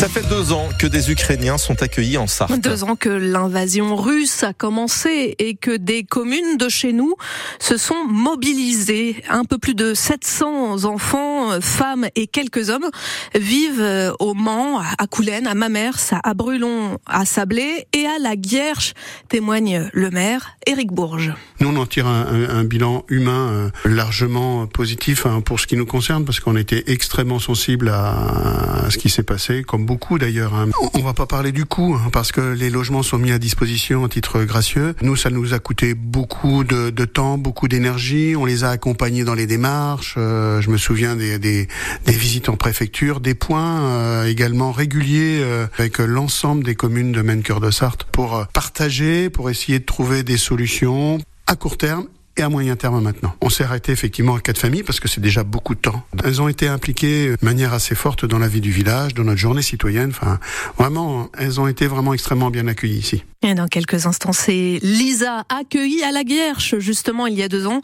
Ça fait deux ans que des Ukrainiens sont accueillis en Sarthe. Deux ans que l'invasion russe a commencé et que des communes de chez nous se sont mobilisées. Un peu plus de 700 enfants, femmes et quelques hommes vivent au Mans, à Coulennes, à Mamers, à Brulon, à Sablé et à la Guerche, témoigne le maire Éric Bourges. Nous, on en tire un, un, un bilan humain euh, largement positif hein, pour ce qui nous concerne parce qu'on était extrêmement sensible à, à ce qui s'est passé, comme beaucoup d'ailleurs. Hein. On va pas parler du coût hein, parce que les logements sont mis à disposition à titre gracieux. Nous, ça nous a coûté beaucoup de, de temps, beaucoup d'énergie. On les a accompagnés dans les démarches. Euh, je me souviens des, des, des, visites en préfecture, des points euh, également réguliers euh, avec l'ensemble des communes de Maine-Cœur de Sarthe pour partager, pour essayer de trouver des solutions à court terme à moyen terme maintenant. On s'est arrêté effectivement à quatre familles parce que c'est déjà beaucoup de temps. Elles ont été impliquées de manière assez forte dans la vie du village, dans notre journée citoyenne. Enfin, vraiment, elles ont été vraiment extrêmement bien accueillies ici. Et dans quelques instants, c'est Lisa, accueillie à la Guerche, justement, il y a deux ans,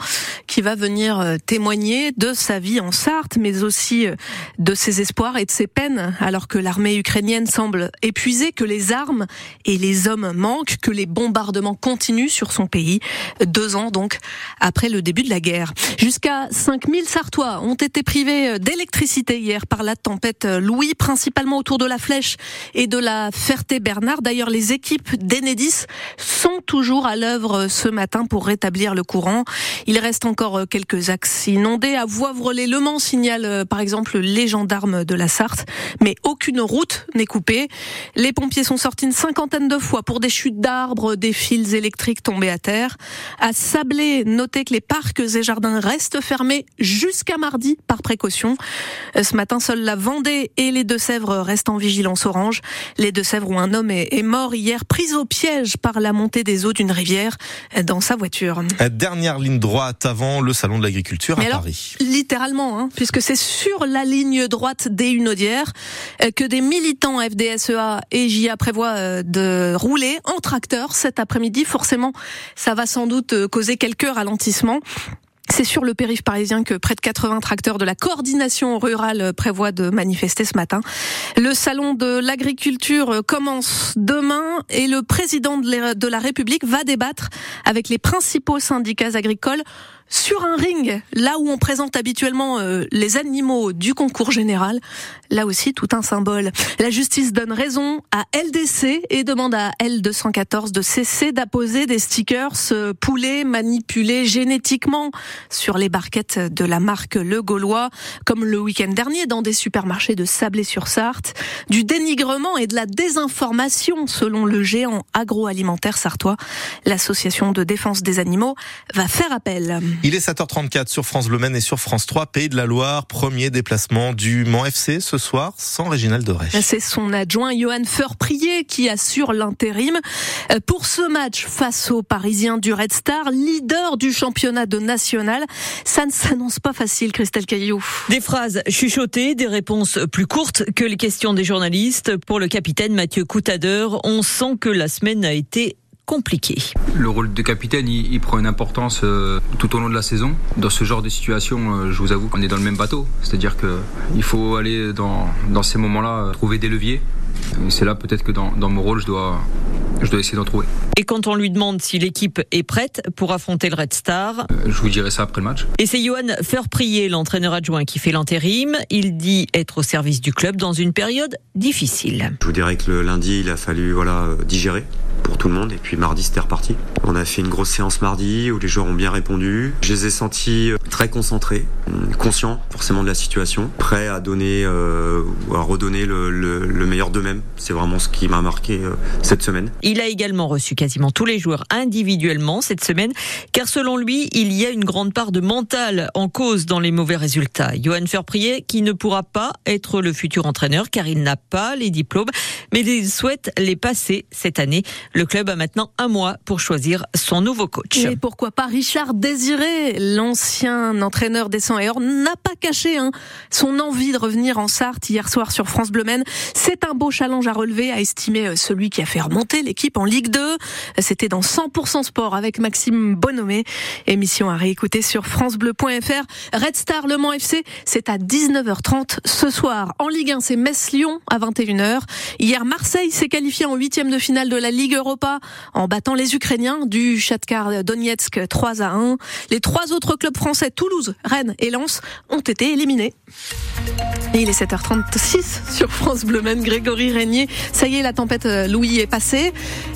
qui va venir euh, témoigner de sa vie en Sarthe, mais aussi euh, de ses espoirs et de ses peines, alors que l'armée ukrainienne semble épuisée, que les armes et les hommes manquent, que les bombardements continuent sur son pays. Deux ans, donc, après le début de la guerre. Jusqu'à 5000 Sartois ont été privés euh, d'électricité hier par la tempête Louis, principalement autour de la Flèche et de la Ferté-Bernard. D'ailleurs, les équipes d'Enedis sont toujours à l'œuvre ce matin pour rétablir le courant. Il reste encore quelques axes inondés. À Voivre-les-Le Mans signale par exemple les gendarmes de la Sarthe, mais aucune route n'est coupée. Les pompiers sont sortis une cinquantaine de fois pour des chutes d'arbres, des fils électriques tombés à terre. À Sablé, notez que les parcs et jardins restent fermés jusqu'à mardi par précaution. Ce matin, seule la Vendée et les Deux-Sèvres restent en vigilance orange. Les Deux-Sèvres où un homme est mort hier, pris au piège par la montée des eaux d'une rivière dans sa voiture. Dernière ligne droite avant le salon de l'agriculture à alors, Paris. Littéralement, hein, puisque c'est sur la ligne droite des Hunaudières que des militants FDSEA et JA prévoient de rouler en tracteur cet après-midi. Forcément, ça va sans doute causer quelques C'est sur le périph' parisien que près de 80 tracteurs de la coordination rurale prévoient de manifester ce matin. Le salon de l'agriculture commence demain et le président de la République va débattre avec les principaux syndicats agricoles sur un ring, là où on présente habituellement euh, les animaux du concours général, là aussi tout un symbole. La justice donne raison à LDC et demande à L214 de cesser d'apposer des stickers euh, poulets manipulés génétiquement sur les barquettes de la marque Le Gaulois, comme le week-end dernier dans des supermarchés de Sablé-sur-Sarthe. Du dénigrement et de la désinformation selon le géant agroalimentaire sartois. L'association de défense des animaux va faire appel. Il est 7h34 sur France Bleu Maine et sur France 3, Pays de la Loire. Premier déplacement du Mans FC ce soir sans Réginald Doré. C'est son adjoint Johan Feurprier qui assure l'intérim. Pour ce match face aux Parisiens du Red Star, leader du championnat de national, ça ne s'annonce pas facile, Christelle Caillou. Des phrases chuchotées, des réponses plus courtes que les questions des journalistes. Pour le capitaine Mathieu Coutadeur, on sent que la semaine a été compliqué. Le rôle de capitaine, il, il prend une importance euh, tout au long de la saison. Dans ce genre de situation, euh, je vous avoue qu'on est dans le même bateau. C'est-à-dire qu'il faut aller dans, dans ces moments-là, trouver des leviers. C'est là peut-être que dans, dans, mon rôle, je dois, je dois essayer d'en trouver. Et quand on lui demande si l'équipe est prête pour affronter le Red Star, euh, je vous dirai ça après le match. Et c'est Johan Feurprier, l'entraîneur adjoint, qui fait l'intérim. Il dit être au service du club dans une période difficile. Je vous dirais que le lundi, il a fallu voilà digérer pour tout le monde. Et puis mardi, c'était reparti. On a fait une grosse séance mardi où les joueurs ont bien répondu. Je les ai sentis très concentrés, conscients forcément de la situation, prêts à donner euh, à redonner le, le, le meilleur d'eux-mêmes. C'est vraiment ce qui m'a marqué euh, cette semaine. Il a également reçu quasiment tous les joueurs individuellement cette semaine, car selon lui, il y a une grande part de mental en cause dans les mauvais résultats. Johan Ferprier, qui ne pourra pas être le futur entraîneur car il n'a pas les diplômes, mais il souhaite les passer cette année. Le club a maintenant un mois pour choisir son nouveau coach. Et pourquoi pas Richard Désiré, l'ancien entraîneur des 100 et n'a pas caché hein, son envie de revenir en Sarthe hier soir sur France Bleu. C'est un beau challenge à relever, a estimé euh, celui qui a fait remonter l'équipe en Ligue 2. C'était dans 100% sport avec Maxime Bonhomé. Émission à réécouter sur francebleu.fr. Red Star Le Mans FC, c'est à 19h30 ce soir. En Ligue 1, c'est Metz-Lyon à 21h. Hier, Marseille s'est qualifié en huitième de finale de la Ligue Europa en battant les Ukrainiens du Shakhtar Donetsk 3 à 1. Les trois autres clubs français, Toulouse, Rennes et Lens, ont été éliminés. Et il est 7h36 sur France Bleu Maine. Grégory Régnier. Ça y est, la tempête euh, Louis est passée.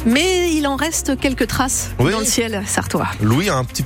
Mais il en reste quelques traces Oui. dans le ciel sartois. Louis a un petit